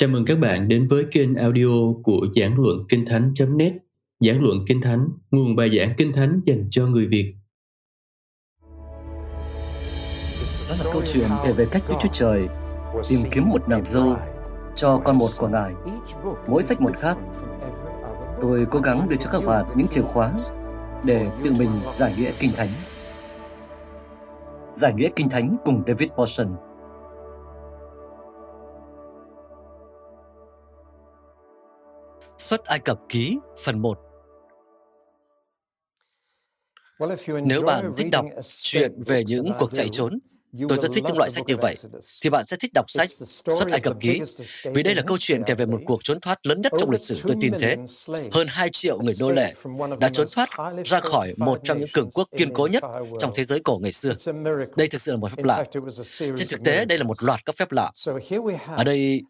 Chào mừng các bạn đến với kênh audio của Giảng Luận Kinh Thánh.net Giảng Luận Kinh Thánh, nguồn bài giảng Kinh Thánh dành cho người Việt Đó là câu chuyện kể về cách Đức Chúa Trời tìm kiếm một nàng dâu cho con một của Ngài. Mỗi sách một khác. Tôi cố gắng đưa cho các bạn những chìa khóa để tự mình giải nghĩa Kinh Thánh. Giải nghĩa Kinh Thánh cùng David Porson Xuất Ai Cập ký phần 1 Nếu bạn thích đọc chuyện về những cuộc chạy trốn, tôi rất thích những loại sách như vậy, thì bạn sẽ thích đọc sách Xuất Ai Cập ký, vì đây là câu chuyện kể về một cuộc trốn thoát lớn nhất trong lịch sử tôi tìm thấy. Hơn 2 triệu người nô lệ đã trốn thoát ra khỏi một trong những cường quốc kiên cố nhất trong thế giới cổ ngày xưa. Đây thực sự là một phép lạ. Trên thực tế, đây là một loạt các phép lạ. Ở đây,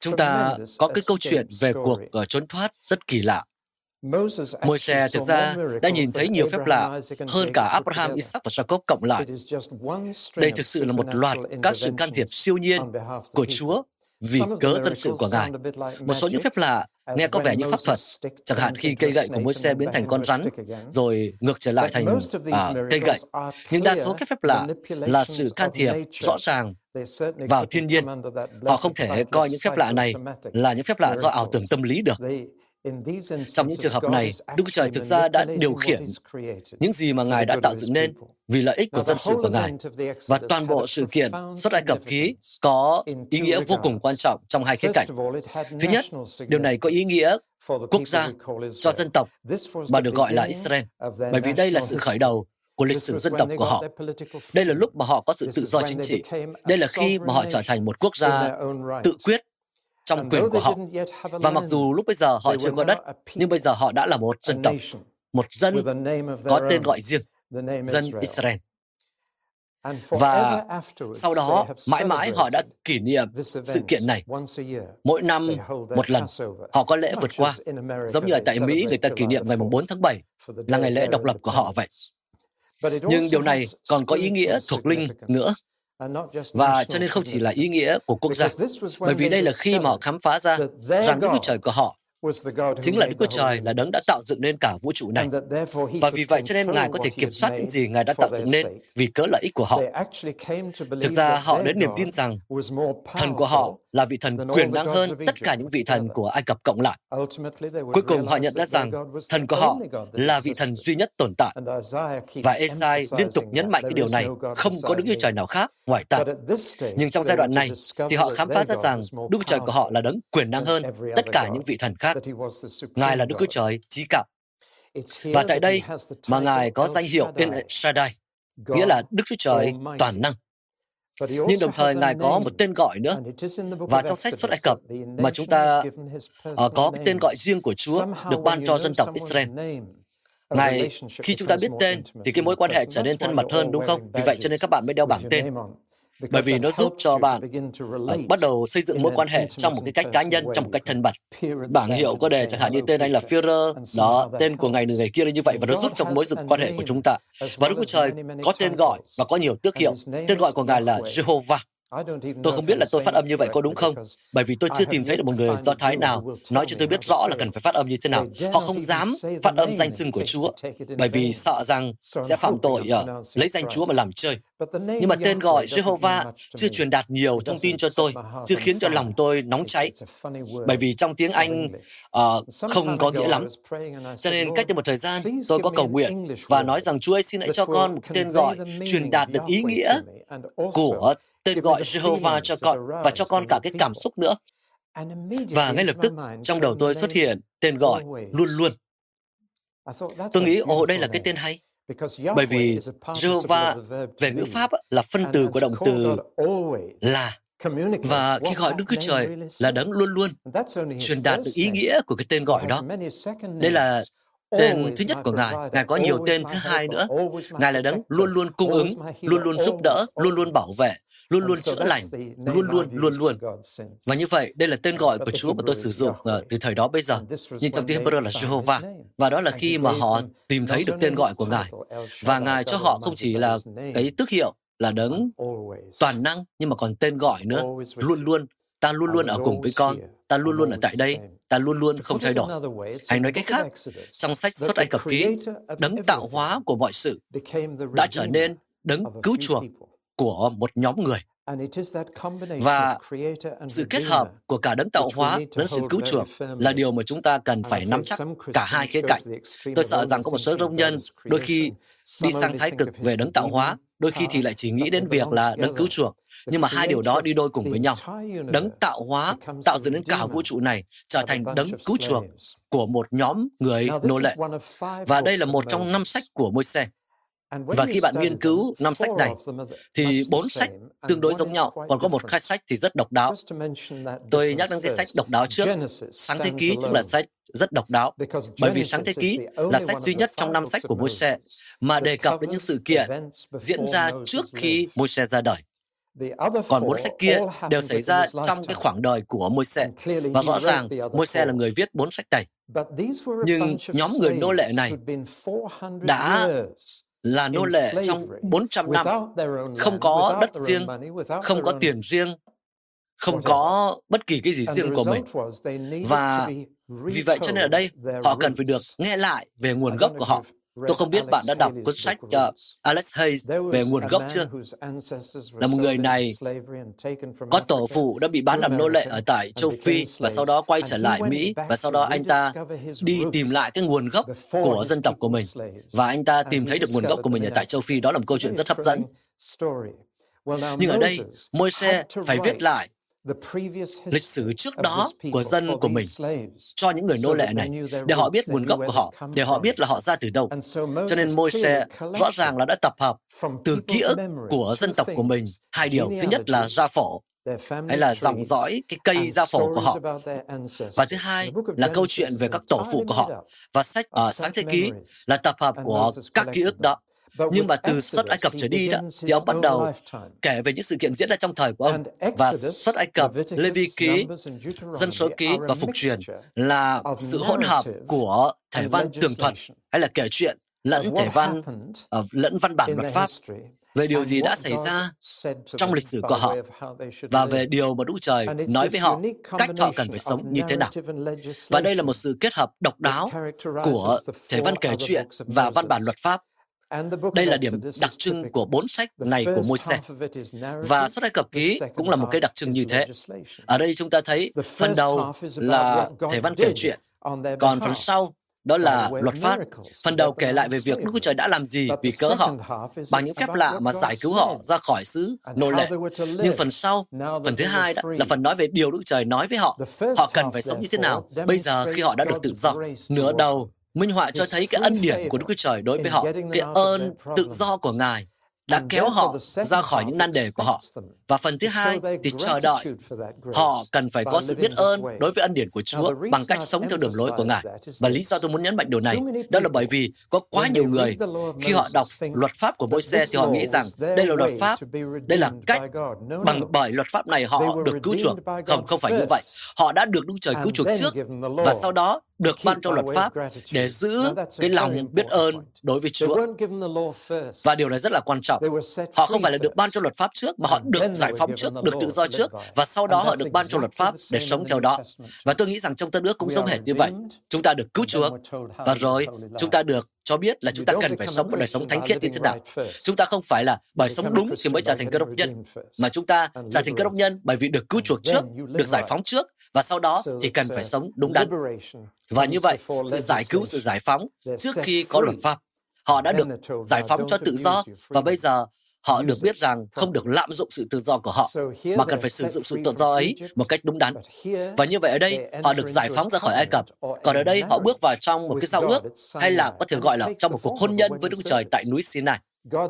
chúng ta có cái câu chuyện về cuộc uh, trốn thoát rất kỳ lạ. Môi-se thực ra đã nhìn thấy nhiều phép lạ hơn cả Abraham, Isaac và Jacob cộng lại. Đây thực sự là một loạt các sự can thiệp siêu nhiên của Chúa vì cớ dân sự của Ngài. Một số những phép lạ nghe có vẻ như pháp thuật, chẳng hạn khi cây gậy của môi xe biến thành con rắn, rồi ngược trở lại thành à, cây gậy. Nhưng đa số các phép lạ là sự can thiệp rõ ràng vào thiên nhiên. Họ không thể coi những phép lạ này là những phép lạ do ảo tưởng tâm lý được. Trong những trường hợp này, Đức Chúa Trời thực ra đã điều khiển những gì mà Ngài đã tạo dựng nên vì lợi ích của dân sự của Ngài. Và toàn bộ sự kiện xuất Ai Cập ký có ý nghĩa vô cùng quan trọng trong hai khía cạnh. Thứ nhất, điều này có ý nghĩa quốc gia cho dân tộc mà được gọi là Israel, bởi vì đây là sự khởi đầu của lịch sử dân tộc của họ. Đây là lúc mà họ có sự tự do chính trị. Đây là khi mà họ trở thành một quốc gia tự quyết trong quyền của họ. Và mặc dù lúc bây giờ họ chưa có đất, nhưng bây giờ họ đã là một dân tộc, một dân có tên gọi riêng, dân Israel. Và sau đó, mãi mãi họ đã kỷ niệm sự kiện này. Mỗi năm, một lần, họ có lễ vượt qua. Giống như ở tại Mỹ, người ta kỷ niệm ngày 4 tháng 7 là ngày lễ độc lập của họ vậy. Nhưng điều này còn có ý nghĩa thuộc linh nữa. Và cho nên không chỉ là ý nghĩa của quốc gia, bởi vì đây là khi mà họ khám phá ra rằng Đức Chúa Trời của họ chính là Đức Chúa Trời là đấng đã tạo dựng nên cả vũ trụ này. Và vì vậy cho nên Ngài có thể kiểm soát những gì Ngài đã tạo dựng nên vì cớ lợi ích của họ. Thực ra họ đến niềm tin rằng thần của họ là vị thần quyền năng hơn tất cả những vị thần của Ai Cập cộng lại. Cuối cùng họ nhận ra rằng thần của họ là vị thần duy nhất tồn tại. Và Esai liên tục nhấn mạnh cái điều này, không có Đức Chúa Trời nào khác ngoài ta. Nhưng trong giai đoạn này, thì họ khám phá ra rằng Đức Chúa Trời của họ là đấng quyền năng hơn tất cả những vị thần khác. Ngài là Đức Chúa Trời trí cao. Và tại đây mà Ngài có danh hiệu El Shaddai, nghĩa là Đức Chúa Trời toàn năng. Nhưng đồng thời Ngài có một tên gọi nữa. Và trong sách xuất Ai Cập mà chúng ta uh, có cái tên gọi riêng của Chúa được ban cho dân tộc Israel. Ngài, khi chúng ta biết tên thì cái mối quan hệ trở nên thân mật hơn đúng không? Vì vậy cho nên các bạn mới đeo bảng tên bởi vì nó giúp cho bạn uh, bắt đầu xây dựng mối quan hệ trong một cái cách cá nhân, trong một cách thân mật. Bảng hiệu có đề chẳng hạn như tên anh là Führer, đó, tên của ngày này ngày kia là như vậy và nó giúp trong mối dựng quan hệ của chúng ta. Và Đức Chúa Trời có tên gọi và có nhiều tước hiệu. Tên gọi của Ngài là Jehovah. Tôi không biết là tôi phát âm như vậy có đúng không, bởi vì tôi chưa tìm thấy được một người Do Thái nào nói cho tôi biết rõ là cần phải phát âm như thế nào. Họ không dám phát âm danh xưng của Chúa, bởi vì sợ rằng sẽ phạm tội uh, lấy danh Chúa mà làm chơi. Nhưng mà tên gọi Jehovah chưa truyền đạt nhiều thông tin cho tôi, chưa khiến cho lòng tôi nóng cháy, bởi vì trong tiếng Anh uh, không có nghĩa lắm. Cho nên cách đây một thời gian, tôi có cầu nguyện và nói rằng Chúa ơi xin hãy cho con một tên gọi truyền đạt được ý nghĩa của tên gọi Jehovah cho con và cho con cả cái cảm xúc nữa. Và ngay lập tức trong đầu tôi xuất hiện tên gọi luôn luôn. Tôi nghĩ, ồ đây là cái tên hay. Bởi vì Jehovah về ngữ Pháp là phân từ của động từ là. Và khi gọi Đức Chúa Trời là đấng luôn luôn truyền đạt được ý nghĩa của cái tên gọi đó. Đây là Tên thứ nhất của Ngài, Ngài có nhiều tên thứ hai nữa. Ngài là đấng luôn luôn cung ứng, luôn luôn giúp đỡ, luôn luôn bảo vệ, luôn luôn chữa lành, luôn luôn, luôn luôn. Và như vậy, đây là tên gọi của Chúa mà tôi sử dụng uh, từ thời đó bây giờ. Nhưng trong tiếng Hebrew là Jehovah. Và đó là khi mà họ tìm thấy được tên gọi của Ngài. Và Ngài cho họ không chỉ là cái tước hiệu là đấng toàn năng, nhưng mà còn tên gọi nữa, luôn luôn ta luôn luôn ở cùng với con, ta luôn luôn ở tại đây, ta luôn luôn không thay đổi. Hay nói cách khác, trong sách xuất Ai Cập ký, đấng tạo hóa của mọi sự đã trở nên đấng cứu chuộc của một nhóm người. Và sự kết hợp của cả đấng tạo hóa lẫn sự cứu chuộc là điều mà chúng ta cần phải nắm chắc cả hai khía cạnh. Tôi sợ rằng có một số công nhân đôi khi đi sang thái cực về đấng tạo hóa, đôi khi thì lại chỉ nghĩ đến việc là đấng cứu chuộc. Nhưng mà hai điều đó đi đôi cùng với nhau. Đấng tạo hóa tạo dựng đến cả vũ trụ này trở thành đấng cứu chuộc của một nhóm người nô lệ. Và đây là một trong năm sách của Môi-se. Và khi bạn nghiên cứu năm sách này, thì bốn sách tương đối giống nhau, còn có một khai sách thì rất độc đáo. Tôi nhắc đến cái sách độc đáo trước. Sáng Thế Ký chính là sách rất độc đáo, bởi vì Sáng Thế Ký là sách duy nhất trong năm sách của Môi-se mà đề cập đến những sự kiện diễn ra trước khi Môi-se ra đời. Còn bốn sách kia đều xảy ra trong cái khoảng đời của Môi-se. Và rõ ràng Môi-se là người viết bốn sách này. Nhưng nhóm người nô lệ này đã là nô lệ trong 400 năm, không có đất riêng, không có tiền riêng, không có bất kỳ cái gì riêng của mình. Và vì vậy cho nên ở đây họ cần phải được nghe lại về nguồn gốc của họ. Tôi không biết bạn đã đọc cuốn sách uh, Alex Hayes về nguồn gốc chưa? Là một người này có tổ phụ đã bị bán làm nô lệ ở tại châu Phi và sau đó quay trở lại Mỹ và sau đó anh ta đi tìm lại cái nguồn gốc của dân tộc của mình và anh ta tìm thấy được nguồn gốc của mình ở tại châu Phi. Đó là một câu chuyện rất hấp dẫn. Nhưng ở đây, Môi-se phải viết lại lịch sử trước đó của dân của mình cho những người nô lệ này để họ biết nguồn gốc của họ, để họ biết là họ ra từ đâu. Cho nên Môi-se rõ ràng là đã tập hợp từ ký ức của dân tộc của mình hai điều. Thứ nhất là gia phổ, hay là dòng dõi cái cây gia phổ của họ. Và thứ hai là câu chuyện về các tổ phụ của họ. Và sách ở Sáng Thế Ký là tập hợp của các ký ức đó. Nhưng mà từ xuất Ai Cập trở đi đó, thì ông bắt đầu kể về những sự kiện diễn ra trong thời của ông. Và xuất Ai Cập, Lê Vi Ký, Dân số ký và Phục truyền là sự hỗn hợp của thể văn tường thuật hay là kể chuyện lẫn thể văn, lẫn văn bản luật pháp về điều gì đã xảy ra trong lịch sử của họ và về điều mà Đức Trời nói với họ cách họ cần phải sống như thế nào. Và đây là một sự kết hợp độc đáo của thể văn kể chuyện và văn bản luật pháp đây là điểm đặc trưng của bốn sách này của Môi-se. Và xuất Ai Cập ký cũng là một cái đặc trưng như thế. Ở đây chúng ta thấy phần đầu là thể văn kể chuyện, còn phần sau đó là luật pháp. Phần đầu kể lại về việc Đức Chúa Trời đã làm gì vì cớ họ, bằng những phép lạ mà giải cứu họ ra khỏi xứ nô lệ. Nhưng phần sau, phần thứ hai đó là phần nói về điều Đức Chúa Trời nói với họ. Họ cần phải sống như thế nào bây giờ khi họ đã được tự do. Nửa đầu minh họa cho thấy cái ân điển của Đức Chúa Trời đối với họ, cái ơn tự do của Ngài đã kéo họ ra khỏi những nan đề của họ. Và phần thứ hai thì chờ đợi. Họ cần phải có sự biết ơn đối với ân điển của Chúa bằng cách sống theo đường lối của Ngài. Và lý do tôi muốn nhấn mạnh điều này, đó là bởi vì có quá nhiều người, khi họ đọc luật pháp của Môi-se thì họ nghĩ rằng đây là luật pháp, đây là cách bằng bởi luật pháp này họ được cứu chuộc. Không, không phải như vậy. Họ đã được Đức Trời cứu chuộc trước và sau đó được ban cho luật pháp để giữ cái lòng biết ơn đối với Chúa. Và điều này rất là quan trọng. Họ không phải là được ban cho luật pháp trước, mà họ được giải phóng trước, được tự do trước, và sau đó họ được ban cho luật pháp để sống theo đó. Và tôi nghĩ rằng trong Tân ước cũng giống hệt như vậy. Chúng ta được cứu chuộc, và rồi chúng ta được cho biết là chúng ta cần phải sống một đời sống thánh khiết như thế nào. Chúng ta không phải là bởi sống đúng thì mới trở thành cơ đốc nhân, mà chúng ta trở thành cơ đốc nhân bởi vì được cứu chuộc trước, được giải phóng trước, và sau đó thì cần phải sống đúng đắn. Và như vậy, sự giải cứu, sự giải phóng trước khi có luật pháp. Họ đã được giải phóng cho tự do. và bây giờ họ được biết rằng không được lạm dụng sự tự do của họ, mà cần phải sử dụng sự tự do ấy một cách đúng đắn. Và như vậy ở đây, họ được giải phóng ra khỏi Ai Cập. Còn ở đây, họ bước vào trong một cái giao ước, hay là có thể gọi là trong một cuộc hôn nhân với Đức Trời tại núi Sinai.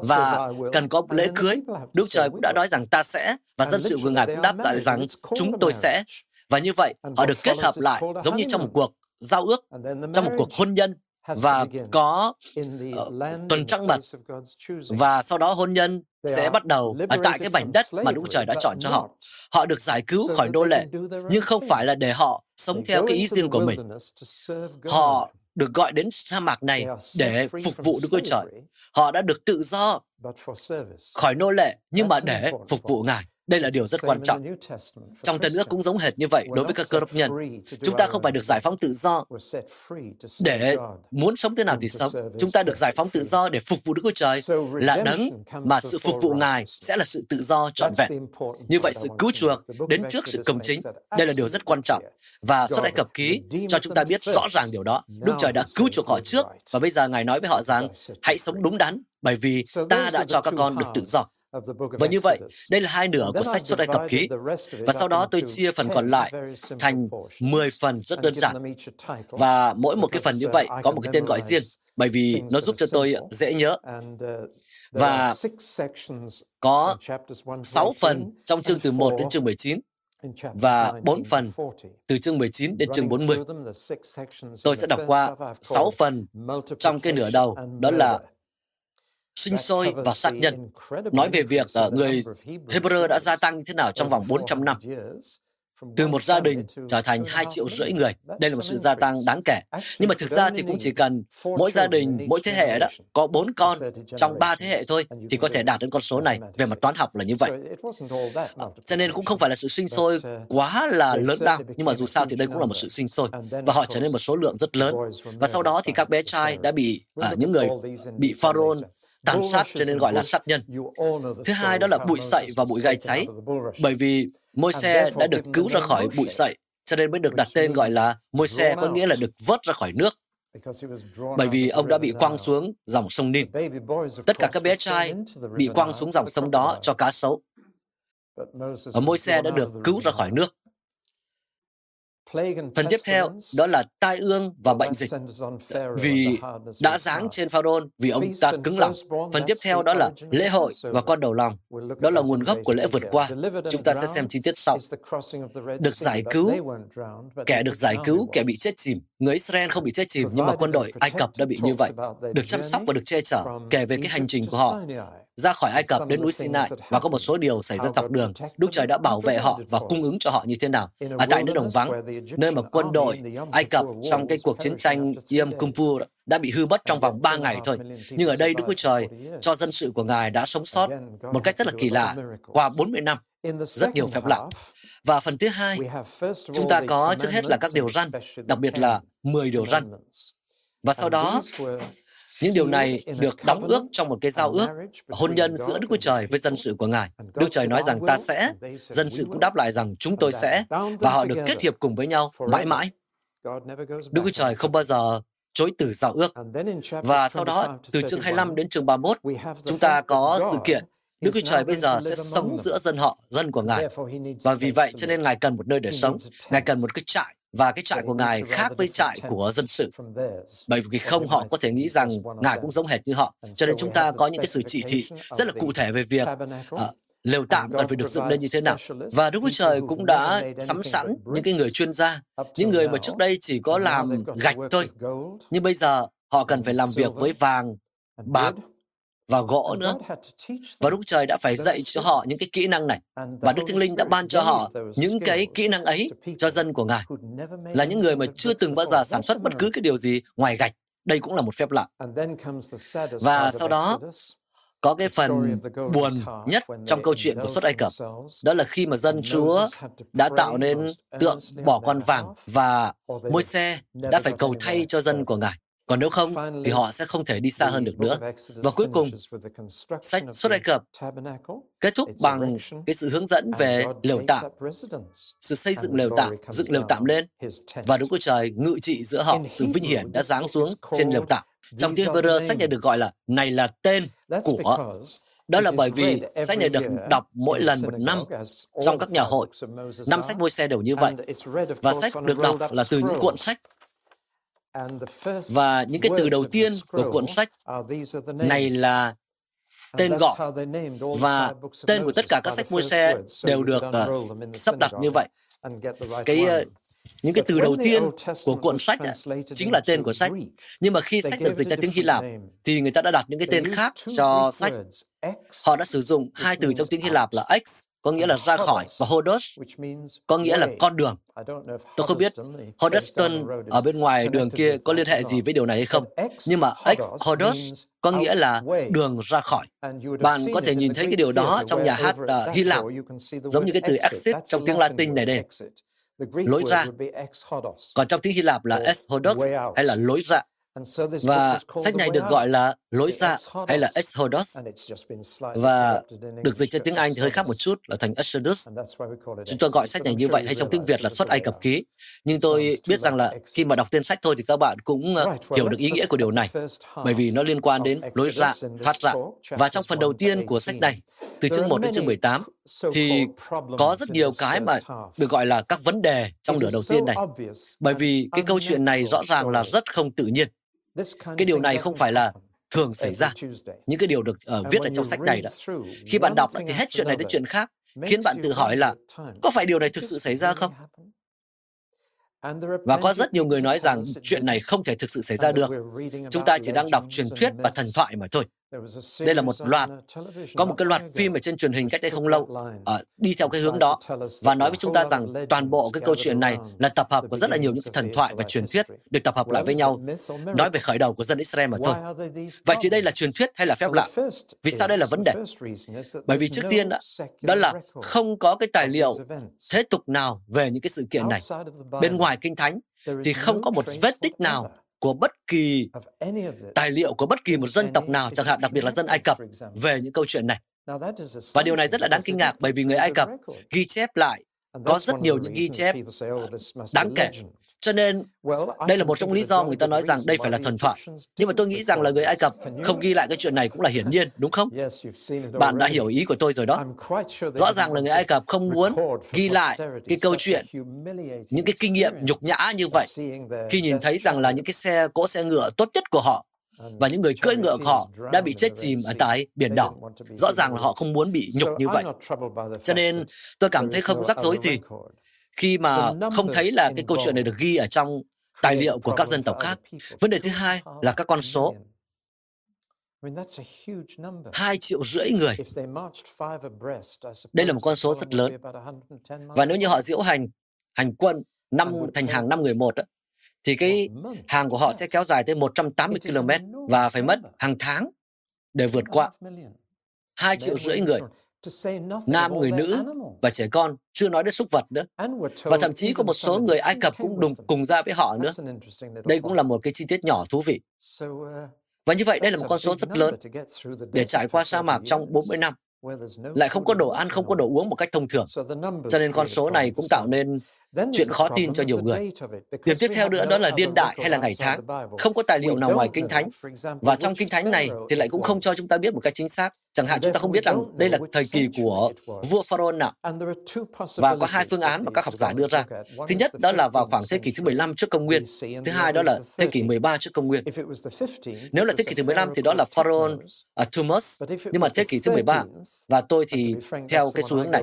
Và cần có lễ cưới, Đức Trời cũng đã nói rằng ta sẽ, và dân sự của Ngài cũng đáp lại rằng chúng tôi sẽ. Và như vậy, họ được kết hợp lại giống như trong một cuộc giao ước, trong một cuộc hôn nhân và có uh, tuần trăng mật và sau đó hôn nhân sẽ bắt đầu ở tại cái mảnh đất mà Đức Trời đã chọn cho họ. Họ được giải cứu khỏi nô lệ, nhưng không phải là để họ sống theo cái ý riêng của mình. Họ được gọi đến sa mạc này để phục vụ Đức Chúa Trời. Họ đã được tự do khỏi nô lệ nhưng mà để phục vụ Ngài. Đây là điều rất quan trọng. Trong Tân ước cũng giống hệt như vậy đối với các cơ đốc nhân. Chúng ta không phải được giải phóng tự do để muốn sống thế nào thì sống. Chúng ta được giải phóng tự do để phục vụ Đức Chúa Trời là đấng mà sự phục vụ Ngài sẽ là sự tự do trọn vẹn. Như vậy sự cứu chuộc đến trước sự công chính. Đây là điều rất quan trọng. Và xuất Ai Cập ký cho chúng ta biết rõ ràng điều đó. Đức Trời đã cứu chuộc họ trước và bây giờ Ngài nói với họ rằng hãy sống đúng đắn bởi vì ta đã cho các con được tự do. Và như vậy, đây là hai nửa của sách xuất Ai Cập ký. Và sau đó tôi chia phần còn lại thành 10 phần rất đơn giản. Và mỗi một cái phần như vậy có một cái tên gọi riêng, bởi vì nó giúp cho tôi dễ nhớ. Và có 6 phần trong chương từ 1 đến chương 19 và 4 phần từ chương 19 đến chương 40. Tôi sẽ đọc qua 6 phần trong cái nửa đầu, đó là sinh sôi và sát nhân, nói về việc uh, người Hebrew đã gia tăng như thế nào trong vòng 400 năm. Từ một gia đình trở thành 2 triệu rưỡi người. Đây là một sự gia tăng đáng kể. Nhưng mà thực ra thì cũng chỉ cần mỗi gia đình, mỗi thế hệ đó có bốn con trong ba thế hệ thôi thì có thể đạt đến con số này. Về mặt toán học là như vậy. À, cho nên cũng không phải là sự sinh sôi quá là lớn lao. Nhưng mà dù sao thì đây cũng là một sự sinh sôi. Và họ trở nên một số lượng rất lớn. Và sau đó thì các bé trai đã bị, à, những người bị Pharaoh tàn sát cho nên gọi là sát nhân. Thứ hai đó là bụi sậy và bụi gai cháy, bởi vì môi xe đã được cứu ra khỏi bụi sậy, cho nên mới được đặt tên gọi là môi xe có nghĩa là được vớt ra khỏi nước. Bởi vì ông đã bị quăng xuống dòng sông Nin. Tất cả các bé trai bị quăng xuống dòng sông đó cho cá sấu. Ở môi xe đã được cứu ra khỏi nước. Phần tiếp theo đó là tai ương và bệnh dịch vì đã giáng trên Pharaoh vì ông ta cứng lòng. Phần tiếp theo đó là lễ hội và con đầu lòng. Đó là nguồn gốc của lễ vượt qua. Chúng ta sẽ xem chi tiết sau. Được giải cứu, kẻ được giải cứu, kẻ bị chết chìm. Người Israel không bị chết chìm nhưng mà quân đội Ai Cập đã bị như vậy. Được chăm sóc và được che chở, kể về cái hành trình của họ ra khỏi Ai Cập đến núi Sinai và có một số điều xảy ra dọc đường. Đức Trời đã bảo vệ họ và cung ứng cho họ như thế nào. Ở tại nơi đồng vắng, nơi mà quân đội Ai Cập trong cái cuộc chiến tranh Yom Kippur đã bị hư mất trong vòng 3 ngày thôi. Nhưng ở đây Đức Chúa Trời cho dân sự của Ngài đã sống sót một cách rất là kỳ lạ qua 40 năm. Rất nhiều phép lạ. Và phần thứ hai, chúng ta có trước hết là các điều răn, đặc biệt là 10 điều răn. Và sau đó, những điều này được đóng ước trong một cái giao ước hôn nhân giữa Đức Chúa Trời với dân sự của Ngài. Đức Trời nói rằng ta sẽ, dân sự cũng đáp lại rằng chúng tôi sẽ, và họ được kết hiệp cùng với nhau mãi mãi. Đức Chúa Trời không bao giờ chối từ giao ước. Và sau đó, từ chương 25 đến chương 31, chúng ta có sự kiện Đức Chúa Trời bây giờ sẽ sống giữa dân họ, dân của Ngài. Và vì vậy cho nên Ngài cần một nơi để sống. Ngài cần một cái trại và cái trại của ngài khác với trại của dân sự. bởi vì không họ có thể nghĩ rằng ngài cũng giống hệt như họ. Cho nên chúng ta có những cái sự chỉ thị rất là cụ thể về việc uh, lều tạm cần phải được dựng lên như thế nào. và Đức Chúa Trời cũng đã sắm sẵn những cái người chuyên gia những người mà trước đây chỉ có làm gạch thôi. nhưng bây giờ họ cần phải làm việc với vàng bạc và gỗ nữa. Và Đức Trời đã phải dạy cho họ những cái kỹ năng này. Và Đức Thánh Linh đã ban cho họ những cái kỹ năng ấy cho dân của Ngài. Là những người mà chưa từng bao giờ sản xuất bất cứ cái điều gì ngoài gạch. Đây cũng là một phép lạ. Và sau đó, có cái phần buồn nhất trong câu chuyện của xuất Ai Cập. Đó là khi mà dân Chúa đã tạo nên tượng bỏ con vàng và môi xe đã phải cầu thay cho dân của Ngài. Còn nếu không, thì họ sẽ không thể đi xa hơn được nữa. Và cuối cùng, sách xuất Ai Cập kết thúc bằng cái sự hướng dẫn về lều tạm, sự xây dựng lều tạm, dựng lều tạm lên, và Đức Chúa Trời ngự trị giữa họ, sự vinh hiển đã giáng xuống trên lều tạm. Trong tiếng Hebrew, sách này được gọi là này là tên của đó là bởi vì sách này được đọc mỗi lần một năm trong các nhà hội. Năm sách môi xe đều như vậy. Và sách được đọc là từ những cuộn sách và những cái từ đầu tiên của cuốn sách này là tên gọi. và tên của tất cả các sách môi xe đều được uh, sắp đặt như vậy. Cái uh, những cái từ đầu tiên của cuộn sách chính là tên của sách. Nhưng mà khi sách được dịch ra tiếng Hy Lạp, thì người ta đã đặt những cái tên khác cho sách. Họ đã sử dụng hai từ trong tiếng Hy Lạp là X có nghĩa là ra khỏi, và Hodos. có nghĩa là con đường. Tôi không biết Hoddesdon ở bên ngoài đường kia có liên hệ gì với điều này hay không, nhưng mà ex Hodos có nghĩa là đường ra khỏi. Bạn có thể nhìn thấy cái điều đó trong nhà hát uh, Hy Lạp, giống như cái từ exit. trong tiếng Latin này đây. lối ra. Còn trong tiếng Hy Lạp là eshodos hay là lối ra. Và sách này được gọi là lối ra hay là Exodus và được dịch cho tiếng Anh thì hơi khác một chút là thành Exodus. Chúng tôi gọi sách này như vậy hay trong tiếng Việt là xuất Ai Cập ký. Nhưng tôi biết rằng là khi mà đọc tên sách thôi thì các bạn cũng ờ, hiểu được ý nghĩa của điều này bởi vì nó liên quan đến lối ra, thoát ra. Và trong phần đầu tiên của sách này, từ chương 1 đến chương 18, thì có rất nhiều cái mà được gọi là các vấn đề trong nửa đầu tiên này. Bởi vì cái câu chuyện này rõ ràng là rất không tự nhiên. Cái điều này không phải là thường xảy ra. Những cái điều được uh, viết ở trong sách này đó. Khi bạn đọc thì hết chuyện này đến chuyện khác, khiến bạn tự hỏi là có phải điều này thực sự xảy ra không? Và có rất nhiều người nói rằng chuyện này không thể thực sự xảy ra được. Chúng ta chỉ đang đọc truyền thuyết và thần thoại mà thôi. Đây là một loạt, có một cái loạt phim ở trên truyền hình cách đây không lâu, uh, đi theo cái hướng đó và nói với chúng ta rằng toàn bộ cái câu chuyện này là tập hợp của rất là nhiều những thần thoại và truyền thuyết được tập hợp lại với nhau, nói về khởi đầu của dân Israel mà thôi. Vậy thì đây là truyền thuyết hay là phép lạ? Vì sao đây là vấn đề? Bởi vì trước tiên đó, đó là không có cái tài liệu thế tục nào về những cái sự kiện này. Bên ngoài Kinh Thánh thì không có một vết tích nào của bất kỳ tài liệu của bất kỳ một dân tộc nào, chẳng hạn đặc biệt là dân Ai Cập, về những câu chuyện này. Và điều này rất là đáng kinh ngạc bởi vì người Ai Cập ghi chép lại có rất nhiều những ghi chép đáng kể cho nên, đây là một trong lý do người ta nói rằng đây phải là thần thoại. Nhưng mà tôi nghĩ rằng là người Ai Cập không ghi lại cái chuyện này cũng là hiển nhiên, đúng không? Bạn đã hiểu ý của tôi rồi đó. Rõ ràng là người Ai Cập không muốn ghi lại cái câu chuyện, những cái kinh nghiệm nhục nhã như vậy, khi nhìn thấy rằng là những cái xe cỗ xe ngựa tốt nhất của họ và những người cưỡi ngựa của họ đã bị chết chìm ở tại biển đỏ. Rõ ràng là họ không muốn bị nhục như vậy. Cho nên tôi cảm thấy không rắc rối gì khi mà không thấy là cái câu chuyện này được ghi ở trong tài liệu của các dân tộc khác. Vấn đề thứ hai là các con số. Hai triệu rưỡi người. Đây là một con số rất lớn. Và nếu như họ diễu hành, hành quân năm thành hàng năm người một, thì cái hàng của họ sẽ kéo dài tới 180 km và phải mất hàng tháng để vượt qua. Hai triệu rưỡi người nam người nữ và trẻ con, chưa nói đến súc vật nữa. Và thậm chí có một số người Ai Cập cũng đùng cùng ra với họ nữa. Đây cũng là một cái chi tiết nhỏ thú vị. Uh, và như vậy đây là một con số rất lớn để trải qua sa mạc trong 40 năm. Lại không có đồ ăn, không có đồ uống một cách thông thường. Cho nên con số này cũng tạo nên Chuyện khó tin cho nhiều người. Điểm tiếp theo nữa đó là niên đại hay là ngày tháng. Không có tài liệu nào ngoài Kinh Thánh. Và trong Kinh Thánh này thì lại cũng không cho chúng ta biết một cách chính xác. Chẳng hạn chúng ta không biết rằng đây là thời kỳ của vua Pharaoh nào. Và có hai phương án mà các học giả đưa ra. Thứ nhất đó là vào khoảng thế kỷ thứ 15 trước công nguyên. Thứ hai đó là thế kỷ 13 trước công nguyên. Nếu là thế kỷ thứ 15 thì đó là Pharaoh uh, Thutmose. Nhưng mà thế kỷ thứ 13 và tôi thì theo cái xu hướng này.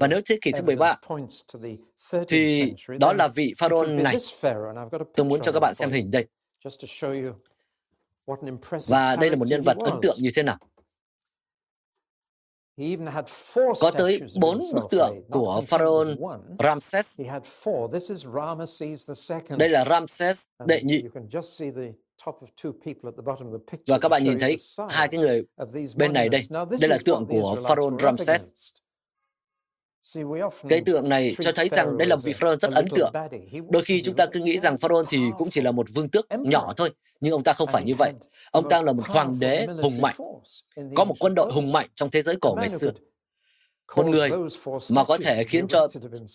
Và nếu thế kỷ thứ 13 thì đó là vị pharaoh này. Tôi muốn cho các bạn xem hình đây. Và đây là một nhân vật ấn tượng như thế nào. Có tới bốn bức tượng của pharaoh Ramses. Đây là Ramses đệ nhị. Và các bạn nhìn thấy hai cái người bên này đây. Đây là tượng của pharaoh Ramses. Cái tượng này cho thấy rằng đây là vị pharaoh rất ấn tượng. Đôi khi chúng ta cứ nghĩ rằng pharaoh thì cũng chỉ là một vương tước nhỏ thôi, nhưng ông ta không phải như vậy. Ông ta là một hoàng đế hùng mạnh, có một quân đội hùng mạnh trong thế giới cổ ngày xưa. Một người mà có thể khiến cho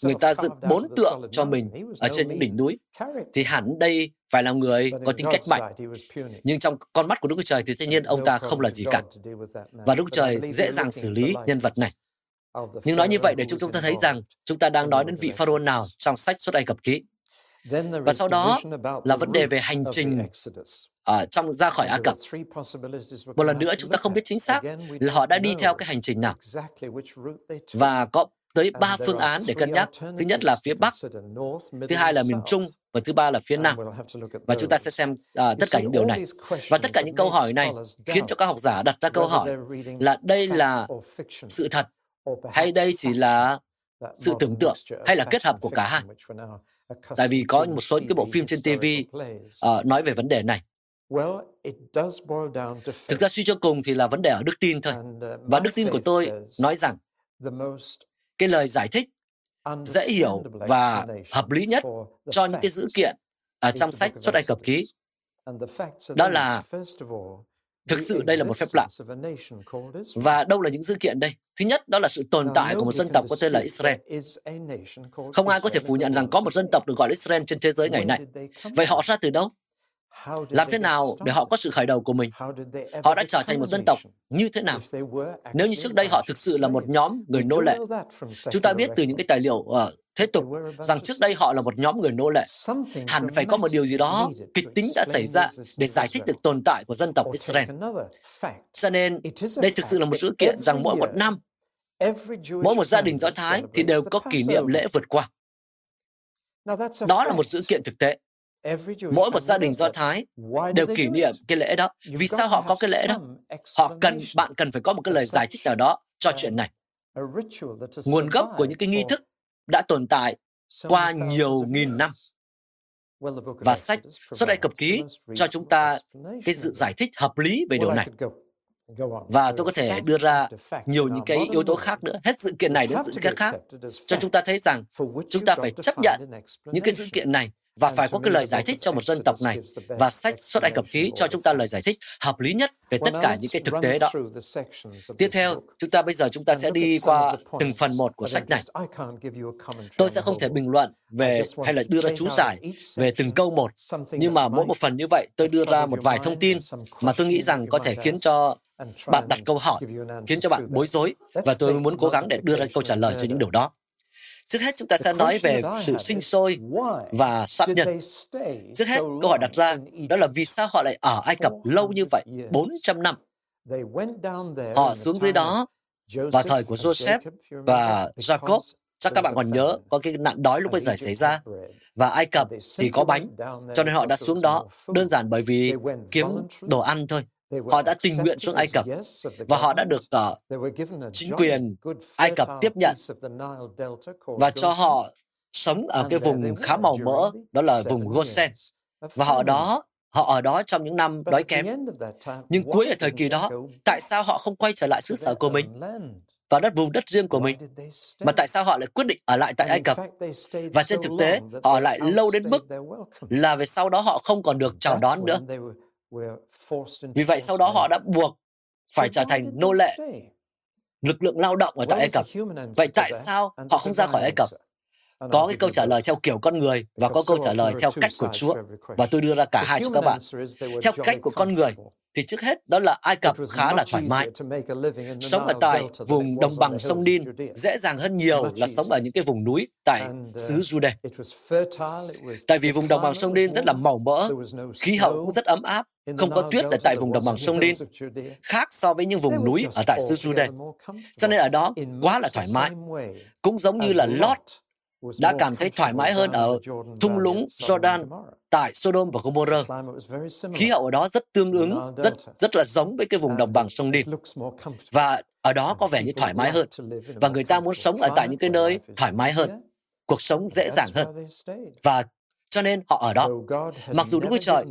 người ta dựng bốn tượng cho mình ở trên những đỉnh núi, thì hẳn đây phải là người có tính cách mạnh. Nhưng trong con mắt của Đức Chúa Trời thì tất nhiên ông ta không là gì cả. Và Đức Chúa Trời dễ dàng xử lý nhân vật này. Nhưng nói như vậy để chúng ta thấy rằng chúng ta đang nói đến vị pharaoh nào trong sách xuất Ai Cập ký. Và sau đó là vấn đề về hành trình ở trong ra khỏi Ai Cập. Một lần nữa chúng ta không biết chính xác là họ đã đi theo cái hành trình nào. Và có tới ba phương án để cân nhắc. Thứ nhất là phía Bắc, thứ hai là miền Trung và thứ ba là phía Nam. Và chúng ta sẽ xem uh, tất cả những điều này. Và tất cả những câu hỏi này khiến cho các học giả đặt ra câu hỏi là đây là sự thật Hay đây chỉ là sự tưởng tượng hay là kết hợp của cả hai? Tại vì có một số những cái bộ phim trên TV uh, nói về vấn đề này. Thực ra suy cho cùng thì là vấn đề ở đức tin thôi. Và đức tin của tôi nói rằng cái lời giải thích dễ hiểu và hợp lý nhất cho những cái dữ kiện ở trong sách xuất Ai Cập ký đó là thực sự đây là một phép lạ. Và đâu là những dữ kiện đây? Thứ nhất, đó là sự tồn tại của một dân tộc có tên là Israel. Không ai có thể phủ nhận rằng có một dân tộc được gọi là Israel trên thế giới ngày nay. Vậy họ ra từ đâu? Làm thế nào để họ có sự khởi đầu của mình? Họ đã trở thành một dân tộc như thế nào? Nếu như trước đây họ thực sự là một nhóm người nô lệ, chúng ta biết từ những cái tài liệu uh, thế tục rằng trước đây họ là một nhóm người nô lệ. Hẳn phải có một điều gì đó kịch tính đã xảy ra để giải thích được tồn tại của dân tộc Israel. Cho nên đây thực sự là một sự kiện rằng mỗi một năm, mỗi một gia đình Do Thái thì đều có kỷ niệm lễ vượt qua. Đó là một sự kiện thực tế. Mỗi một gia đình Do Thái đều kỷ niệm cái lễ đó. Vì sao họ có cái lễ đó? Họ cần, bạn cần phải có một cái lời giải thích nào đó cho chuyện này. Nguồn gốc của những cái nghi thức đã tồn tại qua nhiều nghìn năm. Và sách xuất Ai Cập Ký cho chúng ta cái sự giải thích hợp lý về điều này. Và tôi có thể đưa ra nhiều những cái yếu tố khác nữa, hết sự kiện này đến sự kiện khác, cho chúng ta thấy rằng chúng ta phải chấp nhận những cái sự kiện này và phải có cái lời giải thích cho một dân tộc này và sách xuất Ai Cập ký cho chúng ta lời giải thích hợp lý nhất về tất cả những cái thực tế đó. Tiếp theo, chúng ta bây giờ chúng ta sẽ đi qua từng phần một của sách này. Tôi sẽ không thể bình luận về hay là đưa ra chú giải về từng câu một, nhưng mà mỗi một phần như vậy tôi đưa ra một vài thông tin mà tôi nghĩ rằng có thể khiến cho bạn đặt câu hỏi, khiến cho bạn bối rối và tôi muốn cố gắng để đưa ra câu trả lời cho những điều đó. Trước hết chúng ta sẽ nói về sự sinh sôi và sát nhân. Trước hết, câu hỏi đặt ra đó là vì sao họ lại ở Ai Cập lâu như vậy, 400 năm. Họ xuống dưới đó vào thời của Joseph và Jacob. Chắc các bạn còn nhớ có cái nạn đói lúc bây giờ xảy ra. Và Ai Cập thì có bánh, cho nên họ đã xuống đó đơn giản bởi vì kiếm đồ ăn thôi. Họ đã tình nguyện xuống Ai Cập và họ đã được uh, chính quyền Ai Cập tiếp nhận và cho họ sống ở cái vùng khá màu mỡ, đó là vùng Gosen. Và họ đó, họ ở đó trong những năm đói kém. Nhưng cuối ở thời kỳ đó, tại sao họ không quay trở lại xứ sở của mình và đất vùng đất riêng của mình? Mà tại sao họ lại quyết định ở lại tại Ai Cập? Và trên thực tế, họ ở lại lâu đến mức là về sau đó họ không còn được chào đón nữa. Vì vậy sau đó họ đã buộc phải trở thành nô lệ, lực lượng lao động ở tại Ai Cập. Vậy tại sao họ không ra khỏi Ai Cập? Có cái câu trả lời theo kiểu con người và có câu trả lời theo cách của Chúa. Và tôi đưa ra cả hai cho các bạn. Theo cách của con người, thì trước hết đó là Ai Cập khá là thoải mái. Sống ở tại vùng đồng bằng sông Nin dễ dàng hơn nhiều là sống ở những cái vùng núi tại xứ Jude. Tại vì vùng đồng bằng sông Nin rất là màu mỡ, khí hậu cũng rất ấm áp, không có tuyết ở tại vùng đồng bằng sông Nin, khác so với những vùng núi ở tại xứ Jude. Cho nên ở đó quá là thoải mái. Cũng giống như là Lot đã cảm thấy thoải mái hơn ở thung lũng Jordan tại Sodom và Gomorrah. Khí hậu ở đó rất tương ứng, rất rất là giống với cái vùng đồng bằng sông Nin. Và ở đó có vẻ như thoải mái hơn. Và người ta muốn sống ở tại những cái nơi thoải mái hơn. Cuộc sống dễ dàng hơn. Và cho nên họ ở đó. Mặc dù Đức Chúa Trời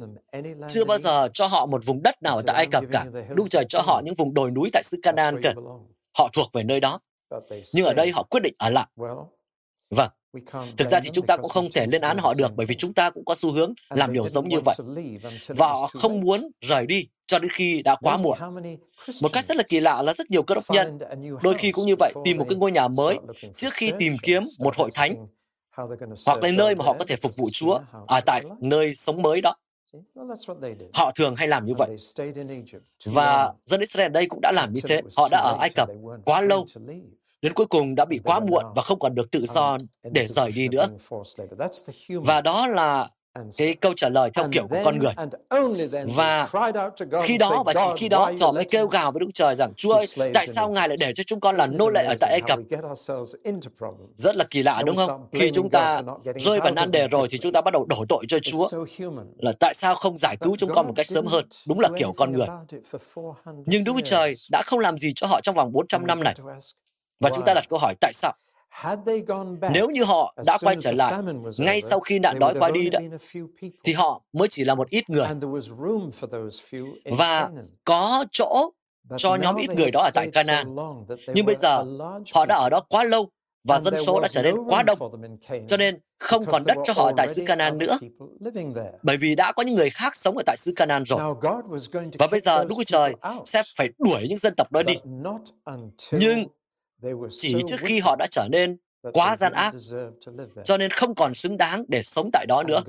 chưa bao giờ cho họ một vùng đất nào tại Ai Cập cả. Đức Chúa Trời cho họ những vùng đồi núi tại xứ Canaan cả. Họ thuộc về nơi đó. Nhưng ở đây họ quyết định ở lại. Vâng, Thực ra thì chúng ta cũng không thể lên án họ được bởi vì chúng ta cũng có xu hướng làm điều giống như vậy. Và họ không muốn rời đi cho đến khi đã quá muộn. Một cách rất là kỳ lạ là rất nhiều cơ đốc nhân, đôi khi cũng như vậy, tìm một cái ngôi nhà mới trước khi tìm kiếm một hội thánh hoặc là nơi mà họ có thể phục vụ Chúa ở tại nơi sống mới đó. Họ thường hay làm như vậy. Và dân Israel đây cũng đã làm như thế. Họ đã ở Ai Cập quá lâu đến cuối cùng đã bị quá muộn và không còn được tự do để rời đi nữa. Và đó là cái câu trả lời theo kiểu của con người. Và khi đó và chỉ khi đó họ mới kêu gào với Đức Trời rằng Chúa ơi, tại sao Ngài lại để cho chúng con là nô lệ ở tại Ai Cập? Rất là kỳ lạ đúng không? Khi chúng ta rơi vào nan đề rồi thì chúng ta bắt đầu đổ tội cho Chúa. Là tại sao không giải cứu chúng con một cách sớm hơn? Đúng là kiểu con người. Nhưng Đức Trời đã không làm gì cho họ trong vòng 400 năm này. Và chúng ta đặt câu hỏi tại sao? Nếu như họ đã quay trở lại ngay sau khi nạn đói qua đi đó, thì họ mới chỉ là một ít người. Và có chỗ cho nhóm ít người đó ở tại Canaan. Nhưng bây giờ, họ đã ở đó quá lâu và dân số đã trở nên quá đông, cho nên không còn đất cho họ tại xứ Canaan nữa, bởi vì đã có những người khác sống ở tại xứ Canaan rồi. Và bây giờ Đức Chúa Trời sẽ phải đuổi những dân tộc đó đi. Nhưng chỉ trước khi họ đã trở nên quá gian ác, cho nên không còn xứng đáng để sống tại đó nữa.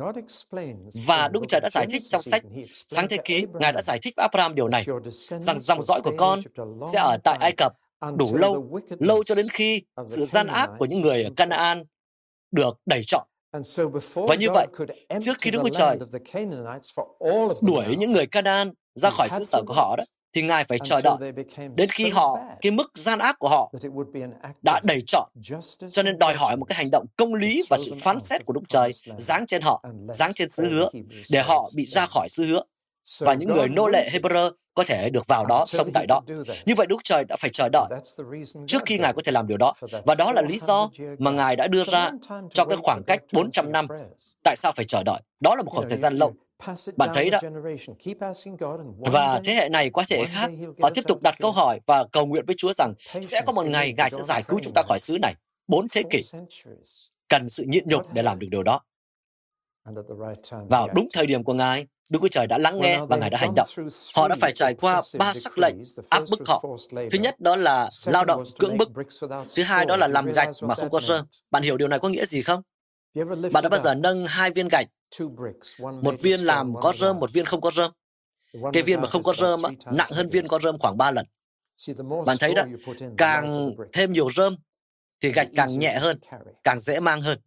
Và Đức Trời đã giải thích trong sách Sáng Thế Ký, Ngài đã giải thích với Abraham điều này, rằng dòng dõi của con sẽ ở tại Ai Cập đủ lâu, lâu cho đến khi sự gian ác của những người ở Canaan được đẩy trọn. Và như vậy, trước khi Đức Chúa Trời đuổi những người Canaan ra khỏi xứ sở của họ đó, thì Ngài phải chờ đợi đến khi họ, cái mức gian ác của họ đã đầy trọn. Cho nên đòi hỏi một cái hành động công lý và sự phán xét của Đức Trời giáng trên họ, giáng trên xứ hứa, để họ bị ra khỏi xứ hứa. Và những người nô lệ Hebrew có thể được vào đó, sống tại đó. Như vậy Đức Trời đã phải chờ đợi trước khi Ngài có thể làm điều đó. Và đó là lý do mà Ngài đã đưa ra cho cái khoảng cách 400 năm. Tại sao phải chờ đợi? Đó là một khoảng thời gian lâu. Bạn thấy đó. Và thế hệ này qua thế hệ khác, họ tiếp tục đặt câu hỏi và cầu nguyện với Chúa rằng sẽ có một ngày Ngài sẽ giải cứu chúng ta khỏi xứ này. Bốn thế kỷ. Cần sự nhịn nhục để làm được điều đó. Vào đúng thời điểm của Ngài, Đức Chúa Trời đã lắng nghe và Ngài đã hành động. Họ đã phải trải qua ba sắc lệnh áp bức họ. Thứ nhất đó là lao động cưỡng bức. Thứ hai đó là làm gạch mà không có rơm. Bạn hiểu điều này có nghĩa gì không? Bạn đã bao giờ nâng hai viên gạch, một viên làm có rơm, một viên không có rơm. Cái viên mà không có rơm nặng hơn viên có rơm khoảng 3 lần. Bạn thấy đó, càng thêm nhiều rơm thì gạch càng nhẹ hơn, càng dễ mang hơn.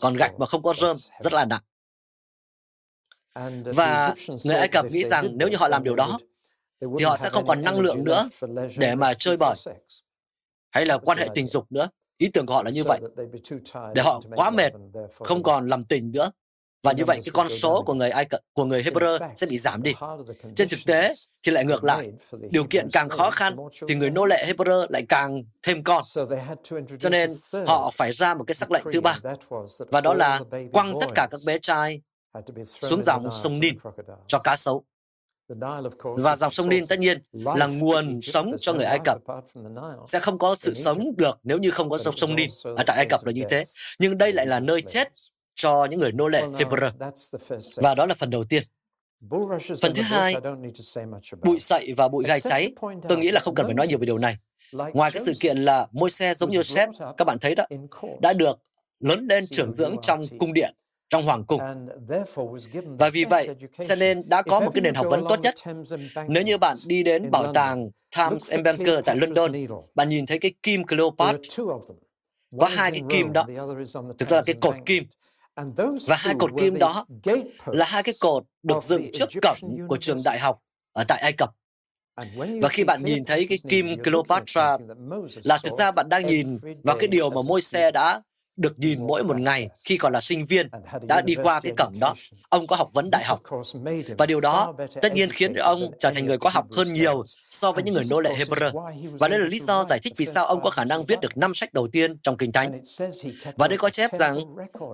Còn gạch mà không có rơm rất là nặng. Và người Ai Cập nghĩ rằng nếu như họ làm điều đó, thì họ sẽ không còn năng lượng nữa để mà chơi bời hay là quan hệ tình dục nữa. Ý tưởng của họ là như vậy, để họ quá mệt, không còn làm tình nữa. Và như vậy, cái con số của người Ai Cập, của người Hebrew sẽ bị giảm đi. Trên thực tế, thì lại ngược lại. Điều kiện càng khó khăn, thì người nô lệ Hebrew lại càng thêm con. Cho nên, họ phải ra một cái sắc lệnh thứ ba. Và đó là quăng tất cả các bé trai xuống dòng sông Nin cho cá sấu. Và dòng sông Nin tất nhiên là nguồn sống cho người Ai Cập. Sẽ không có sự sống được nếu như không có dòng sông Nin. Ở tại Ai Cập là như thế. Nhưng đây lại là nơi chết cho những người nô lệ Hebrew. Và đó là phần đầu tiên. Phần thứ hai, bụi sậy và bụi gai cháy, tôi nghĩ là không cần phải nói nhiều về điều này. Ngoài cái sự kiện là môi xe giống như Joseph, các bạn thấy đó, đã được lớn lên trưởng dưỡng trong cung điện trong hoàng cung. Và vì vậy, cho nên đã có một cái nền học vấn tốt nhất. Nếu như bạn đi đến bảo tàng Thames and Banker tại London, bạn nhìn thấy cái kim Cleopatra, có hai cái kim đó, thực ra là cái cột kim. Và hai cột kim đó là hai cái cột được dựng trước cổng của trường đại học ở tại Ai Cập. Và khi bạn nhìn thấy cái kim Cleopatra là thực ra bạn đang nhìn vào cái điều mà môi xe đã được nhìn mỗi một ngày khi còn là sinh viên đã đi qua cái cổng đó. Ông có học vấn đại học. Và điều đó tất nhiên khiến ông trở thành người có học hơn nhiều so với những người nô lệ Hebrew. Và đây là lý do giải thích vì sao ông có khả năng viết được năm sách đầu tiên trong Kinh Thánh. Và đây có chép rằng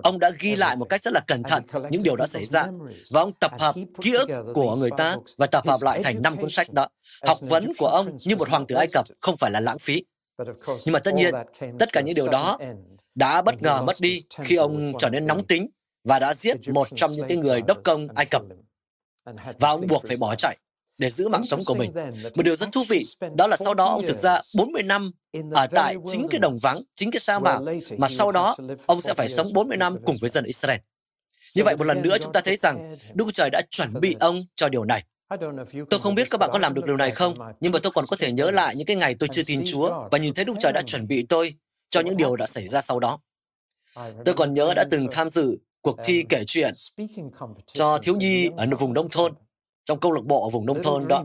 ông đã ghi lại một cách rất là cẩn thận những điều đã xảy ra. Và ông tập hợp ký ức của người ta và tập hợp lại thành năm cuốn sách đó. Học vấn của ông như một hoàng tử Ai Cập không phải là lãng phí. Nhưng mà tất nhiên, tất cả những điều đó đã bất ngờ mất đi khi ông trở nên nóng tính và đã giết một trong những cái người đốc công Ai Cập. Và ông buộc phải bỏ chạy để giữ mạng sống của mình. Một điều rất thú vị, đó là sau đó ông thực ra 40 năm ở tại chính cái đồng vắng, chính cái sa mạc, mà sau đó ông sẽ phải sống 40 năm cùng với dân Israel. Như vậy một lần nữa chúng ta thấy rằng Đức Trời đã chuẩn bị ông cho điều này. Tôi không biết các bạn có làm được điều này không, nhưng mà tôi còn có thể nhớ lại những cái ngày tôi chưa tin Chúa và nhìn thấy Đức Trời đã chuẩn bị tôi cho những điều đã xảy ra sau đó. Tôi còn nhớ đã từng tham dự cuộc thi kể chuyện cho thiếu nhi ở vùng nông thôn, trong câu lạc bộ ở vùng nông thôn đó.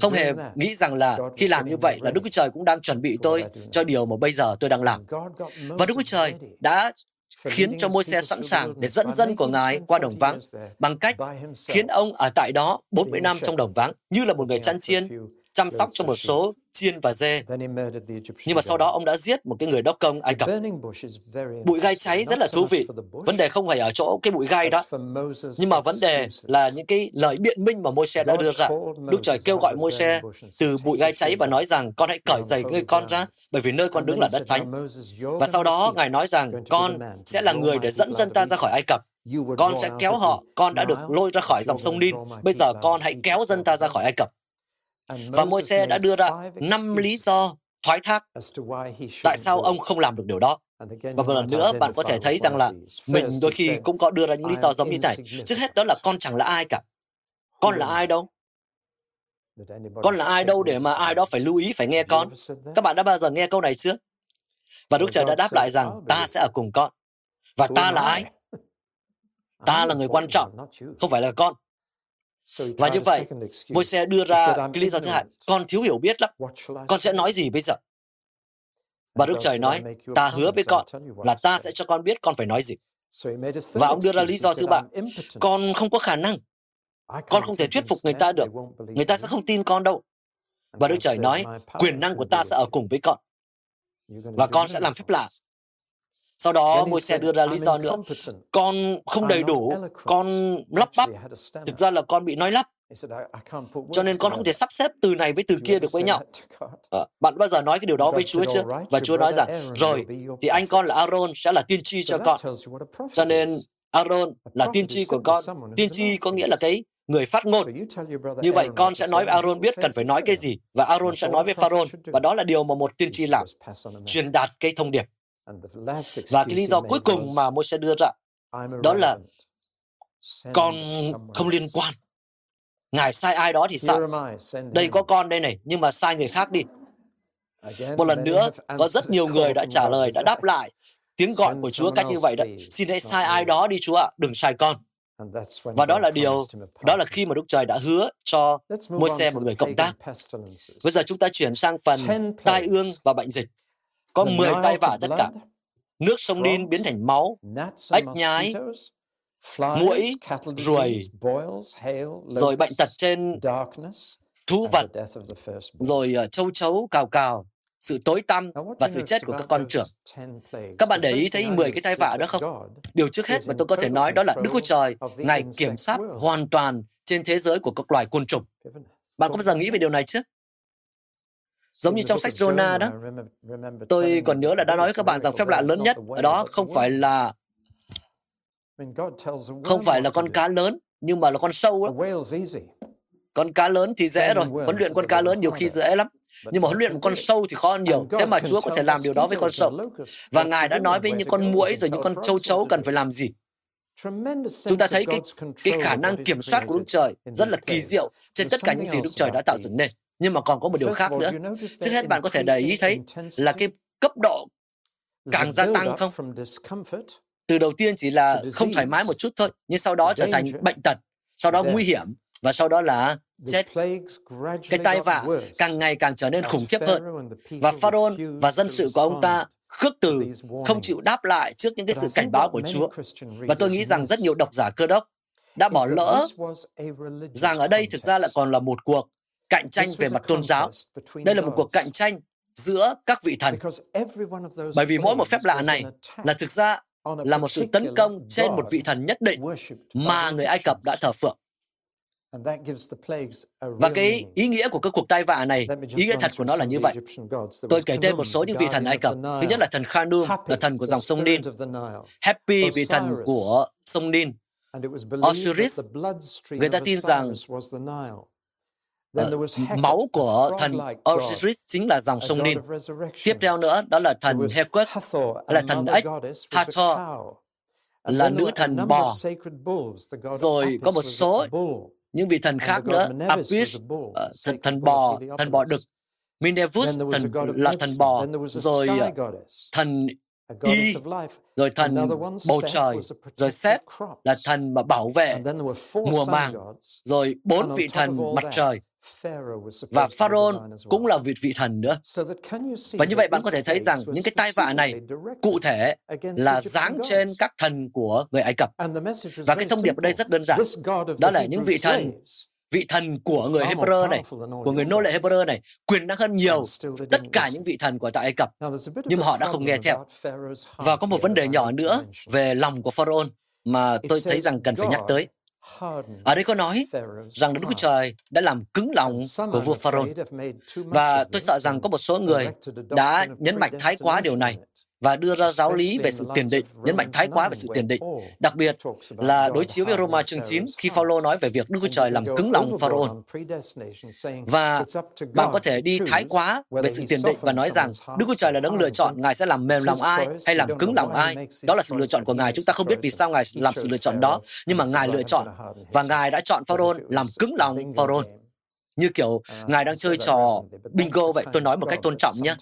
Không hề nghĩ rằng là khi làm như vậy là Đức Chúa Trời cũng đang chuẩn bị tôi cho điều mà bây giờ tôi đang làm. Và Đức Chúa Trời đã khiến cho môi xe sẵn sàng để dẫn dân của Ngài qua đồng vắng bằng cách khiến ông ở tại đó 40 năm trong đồng vắng như là một người chăn chiên chăm sóc cho một số chiên và dê. Nhưng mà sau đó ông đã giết một cái người đốc công Ai Cập. Bụi gai cháy rất là thú vị. Vấn đề không phải ở chỗ cái bụi gai đó, nhưng mà vấn đề là những cái lời biện minh mà Môi-se đã đưa ra. Đức Trời kêu gọi Môi-se từ bụi gai cháy và nói rằng con hãy cởi giày ngươi con ra, bởi vì nơi con đứng là đất thánh. Và sau đó Ngài nói rằng con sẽ là người để dẫn dân ta ra khỏi Ai Cập. Con sẽ kéo họ, con đã được lôi ra khỏi dòng sông Nin. Bây giờ con hãy kéo dân ta ra khỏi Ai Cập. Và Môi-se đã đưa ra năm lý do thoái thác tại sao ông không làm được điều đó. Và một lần nữa, bạn có thể thấy rằng là mình đôi khi cũng có đưa ra những lý do giống như này. Trước hết đó là con chẳng là ai cả. Con là ai đâu? Con là ai đâu để mà ai đó phải lưu ý, phải nghe con? Các bạn đã bao giờ nghe câu này chưa? Và Đức Trời đã đáp lại rằng, ta sẽ ở cùng con. Và ta là ai? Ta là người quan trọng, không phải là con. Và như vậy, môi xe đưa ra cái lý do thứ hai, con thiếu hiểu biết lắm, con sẽ nói gì bây giờ? Và Đức Trời nói, ta hứa với con là ta sẽ cho con biết con phải nói gì. Và ông đưa ra lý do thứ ba, con không có khả năng. Con không thể thuyết phục người ta được. Người ta sẽ không tin con đâu. Và Đức Trời nói, quyền năng của ta sẽ ở cùng với con. Và con sẽ làm phép lạ. Sau đó xe đưa ra lý do nữa. Con không đầy đủ, con lắp bắp. Thực ra là con bị nói lắp. Cho nên con không thể sắp xếp từ này với từ kia được với nhau. À, bạn bao giờ nói cái điều đó với Chúa chưa? Và Chúa nói rằng, rồi, thì anh con là Aaron sẽ là tiên tri cho con. Cho nên Aaron là tiên tri của con. Tiên tri có nghĩa là cái người phát ngôn. Như vậy con sẽ nói với Aaron biết cần phải nói cái gì và Aaron sẽ nói với Pharaoh và đó là điều mà một tiên tri làm, truyền đạt cái thông điệp. Và cái lý do cuối cùng mà Môi-se đưa ra đó là con không liên quan. Ngài sai ai đó thì sao? Đây có con đây này, nhưng mà sai người khác đi. Một lần nữa, có rất nhiều người đã trả lời, đã đáp lại tiếng gọi của Chúa cách như vậy đó. Xin hãy sai ai đó đi Chúa ạ, đừng sai con. Và đó là điều, đó là khi mà Đức Trời đã hứa cho môi xe một người cộng tác. Bây giờ chúng ta chuyển sang phần tai ương và bệnh dịch. Có 10 tai vạ tất cả. Nước sông Nin biến thành máu, ếch nhái, mũi, ruồi, rồi bệnh tật trên thú vật, rồi uh, châu chấu cào cào, sự tối tăm và sự chết của các con trưởng. Các bạn để ý thấy 10 cái tai vạ đó không? Điều trước hết mà tôi có thể nói đó là Đức Chúa Trời, Ngài kiểm soát hoàn toàn trên thế giới của các loài côn trùng. Bạn có bao giờ nghĩ về điều này chứ? Giống như trong sách Jonah đó, tôi còn nhớ là đã nói với các bạn rằng phép lạ lớn nhất ở đó không phải là không phải là con cá lớn, nhưng mà là con sâu đó. Con cá lớn thì dễ rồi, huấn luyện con cá lớn nhiều khi dễ lắm. Nhưng mà huấn luyện một con sâu thì khó hơn nhiều. Thế mà Chúa có thể làm điều đó với con sâu. Và Ngài đã nói với những con muỗi rồi những con châu chấu cần phải làm gì. Chúng ta thấy cái, cái khả năng kiểm soát của Đức Trời rất là kỳ diệu trên tất cả những gì Đức Trời đã tạo dựng nên. Nhưng mà còn có một điều khác nữa. Trước hết bạn có thể để ý thấy là cái cấp độ càng gia tăng không? Từ đầu tiên chỉ là không thoải mái một chút thôi, nhưng sau đó trở thành bệnh tật, sau đó nguy hiểm, và sau đó là chết. Cái tai vạ càng ngày càng trở nên khủng khiếp hơn. Và Pharaoh và dân sự của ông ta khước từ, không chịu đáp lại trước những cái sự cảnh báo của Chúa. Và tôi nghĩ rằng rất nhiều độc giả cơ đốc đã bỏ lỡ rằng ở đây thực ra lại còn là một cuộc cạnh tranh về mặt tôn giáo. Đây là một cuộc cạnh tranh giữa các vị thần. Bởi vì mỗi một phép lạ này là thực ra là một sự tấn công trên một vị thần nhất định mà người Ai Cập đã thờ phượng. Và cái ý nghĩa của các cuộc tai vạ này, ý nghĩa thật của nó là như vậy. Tôi kể tên một số những vị thần Ai Cập. Thứ nhất là thần Khanum, là thần của dòng sông Nin. Happy, vị thần của sông Nin. Osiris, người ta tin rằng uh, máu của thần Osiris chính là dòng sông Nin. Tiếp theo nữa, đó là thần Hekut, là thần ếch, Hathor, là nữ thần bò. Rồi có một số những vị thần khác nữa, Apis, uh, thần, thần bò, thần bò đực, Minervus, thần là thần bò, rồi thần Y, rồi thần bầu trời, rồi Seth là thần mà bảo vệ mùa màng, rồi bốn vị thần mặt trời, và Pharaoh cũng là vị vị thần nữa. Và như vậy bạn có thể thấy rằng những cái tai vạ này cụ thể là giáng trên các thần của người Ai Cập. Và cái thông điệp ở đây rất đơn giản. Đó là những vị thần vị thần của người Hebrew này, của người nô lệ Hebrew này, quyền năng hơn nhiều tất cả những vị thần của tại Ai Cập. Nhưng họ đã không nghe theo. Và có một vấn đề nhỏ nữa về lòng của Pharaoh mà tôi thấy rằng cần phải nhắc tới. Ở đây có nói rằng Đức Chúa Trời đã làm cứng lòng của vua Pharaoh. Và tôi sợ rằng có một số người đã nhấn mạnh thái quá điều này và đưa ra giáo lý về sự tiền định, nhấn mạnh thái quá về sự tiền định. Đặc biệt là đối chiếu với Roma chương 9 khi Phaolô nói về việc Đức Chúa Trời làm cứng lòng Pharaoh. Và bạn có thể đi thái quá về sự tiền định và nói rằng Đức Chúa Trời là đấng lựa chọn Ngài sẽ làm mềm lòng ai hay làm cứng lòng ai. Đó là sự lựa chọn của Ngài. Chúng ta không biết vì sao Ngài làm sự lựa chọn đó, nhưng mà Ngài lựa chọn và Ngài đã chọn Pharaoh làm cứng lòng Pharaoh như kiểu ngài đang chơi trò bingo vậy tôi nói một cách tôn trọng nhé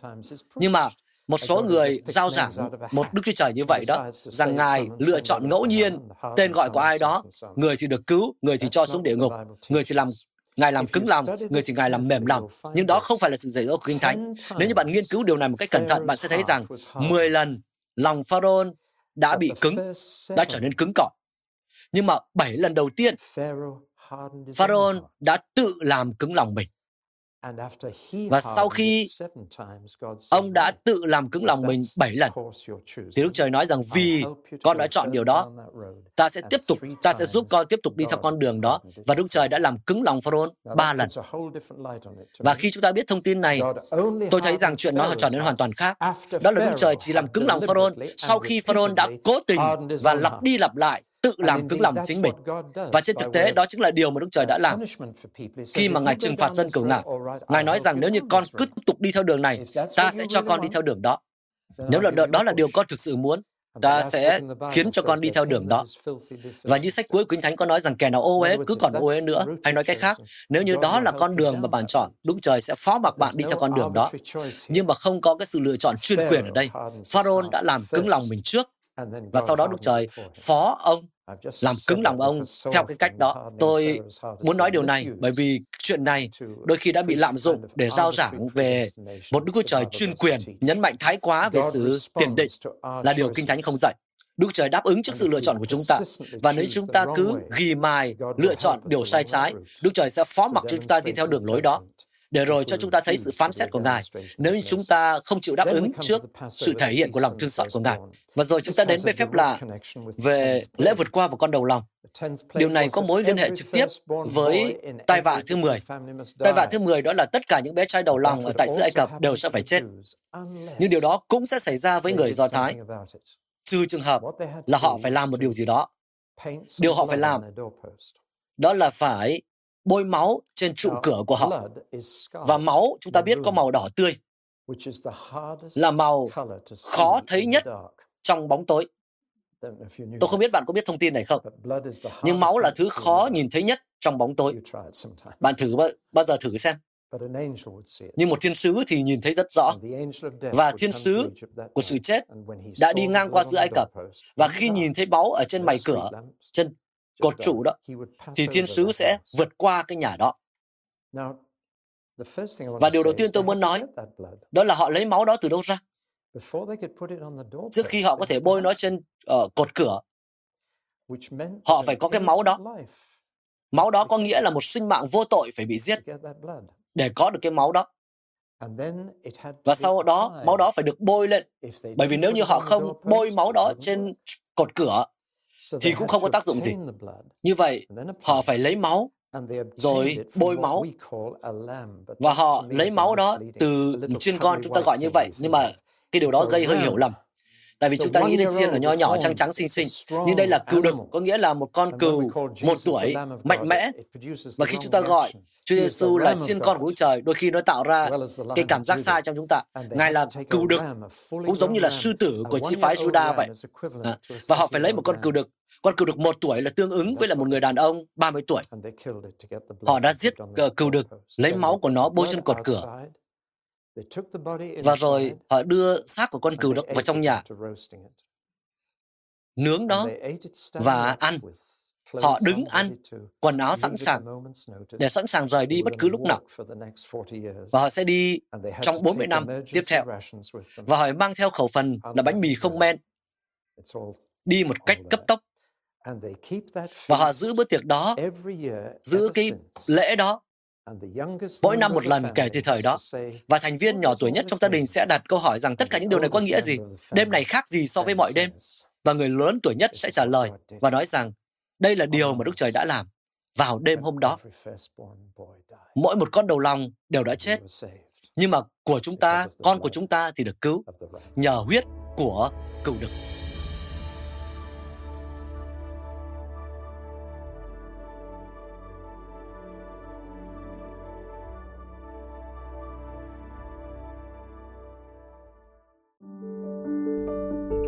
nhưng mà một số người giao giảng một Đức Chúa Trời như vậy đó, rằng Ngài lựa chọn ngẫu nhiên tên gọi của ai đó, người thì được cứu, người thì cho xuống địa ngục, người thì làm Ngài làm cứng lòng, người thì Ngài làm mềm lòng. Nhưng đó không phải là sự dạy dỗ của Kinh Thánh. Nếu như bạn nghiên cứu điều này một cách cẩn thận, bạn sẽ thấy rằng 10 lần lòng Pharaoh đã bị cứng, đã trở nên cứng cỏi. Nhưng mà 7 lần đầu tiên, Pharaoh đã tự làm cứng lòng mình. Và sau khi ông đã tự làm cứng lòng mình bảy lần, thì Đức Trời nói rằng vì con đã chọn điều đó, ta sẽ tiếp tục, ta sẽ giúp con tiếp tục đi theo con đường đó. Và Đức Trời đã làm cứng lòng Pharaoh ba lần. Và khi chúng ta biết thông tin này, tôi thấy rằng chuyện nó trở nên hoàn toàn khác. Đó là Đức Trời chỉ làm cứng lòng Pharaoh sau khi Pharaoh đã cố tình và lặp đi lặp lại tự làm cứng lòng chính mình. Và trên thực tế, đó chính là điều mà Đức Trời đã làm. Khi mà Ngài trừng phạt dân cửu ngạo, Ngài nói rằng nếu như con cứ tiếp tục đi theo đường này, ta sẽ cho con đi theo đường đó. Nếu là đó là điều con thực sự muốn, ta sẽ khiến cho con đi theo đường đó. Và như sách cuối Kinh Thánh có nói rằng kẻ nào ô uế cứ còn ô uế nữa. Hay nói cách khác, nếu như đó là con đường mà bạn chọn, Đức Trời sẽ phó mặc bạn đi theo con đường đó. Nhưng mà không có cái sự lựa chọn chuyên quyền ở đây. Pharaoh đã làm cứng lòng mình trước, và sau đó Đức Trời phó ông làm cứng lòng ông theo cái cách đó. Tôi muốn nói điều này bởi vì chuyện này đôi khi đã bị lạm dụng để giao giảng về một Đức Chúa Trời chuyên quyền, nhấn mạnh thái quá về sự tiền định là điều Kinh Thánh không dạy. Đức Trời đáp ứng trước sự lựa chọn của chúng ta. Và nếu chúng ta cứ ghi mài lựa chọn điều sai trái, Đức Trời sẽ phó mặc cho chúng ta đi theo đường lối đó để rồi cho chúng ta thấy sự phán xét của Ngài nếu như chúng ta không chịu đáp ứng trước sự thể hiện của lòng thương xót của Ngài. Và rồi chúng ta đến với phép lạ về lễ vượt qua một con đầu lòng. Điều này có mối liên hệ trực tiếp với tai vạ thứ 10. Tai vạ thứ 10 đó là tất cả những bé trai đầu lòng ở tại xứ Ai Cập đều sẽ phải chết. Nhưng điều đó cũng sẽ xảy ra với người Do Thái, trừ trường hợp là họ phải làm một điều gì đó. Điều họ phải làm đó là phải bôi máu trên trụ cửa của họ. Và máu, chúng ta biết có màu đỏ tươi, là màu khó thấy nhất trong bóng tối. Tôi không biết bạn có biết thông tin này không? Nhưng máu là thứ khó nhìn thấy nhất trong bóng tối. Bạn thử bao giờ thử xem. Nhưng một thiên sứ thì nhìn thấy rất rõ. Và thiên sứ của sự chết đã đi ngang qua giữa Ai Cập. Và khi nhìn thấy máu ở trên mày cửa, trên cột trụ đó, thì thiên sứ sẽ vượt qua cái nhà đó. Và điều đầu tiên tôi muốn nói, đó là họ lấy máu đó từ đâu ra? Trước khi họ có thể bôi nó trên uh, cột cửa, họ phải có cái máu đó. Máu đó có nghĩa là một sinh mạng vô tội phải bị giết để có được cái máu đó. Và sau đó, máu đó phải được bôi lên. Bởi vì nếu như họ không bôi máu đó trên cột cửa, thì cũng không có tác dụng gì. Như vậy, họ phải lấy máu rồi bôi máu và họ lấy máu đó từ chiên con chúng ta gọi như vậy. nhưng mà cái điều đó gây hơi hiểu lầm Tại vì chúng ta nghĩ đến chiên là nho nhỏ trắng trắng xinh xinh. Nhưng đây là cừu đực, có nghĩa là một con cừu một tuổi, mạnh mẽ. Và khi chúng ta gọi Chúa Giêsu là chiên con của Đức Trời, đôi khi nó tạo ra cái cảm giác sai trong chúng ta. Ngài là cừu đực, cũng giống như là sư tử của chi phái Juda vậy. À, và họ phải lấy một con cừu đực con cừu đực một tuổi là tương ứng với là một người đàn ông 30 tuổi. Họ đã giết cừu đực, lấy máu của nó bôi trên cột cửa và rồi họ đưa xác của con cừu đó vào trong nhà, nướng nó và ăn. Họ đứng ăn, quần áo sẵn sàng, để sẵn sàng rời đi bất cứ lúc nào. Và họ sẽ đi trong 40 năm tiếp theo. Và họ mang theo khẩu phần là bánh mì không men, đi một cách cấp tốc. Và họ giữ bữa tiệc đó, giữ cái lễ đó mỗi năm một lần kể từ thời đó. Và thành viên nhỏ tuổi nhất trong gia đình sẽ đặt câu hỏi rằng tất cả những điều này có nghĩa gì? Đêm này khác gì so với mọi đêm? Và người lớn tuổi nhất sẽ trả lời và nói rằng đây là điều mà Đức Trời đã làm vào đêm hôm đó. Mỗi một con đầu lòng đều đã chết. Nhưng mà của chúng ta, con của chúng ta thì được cứu nhờ huyết của cựu đực.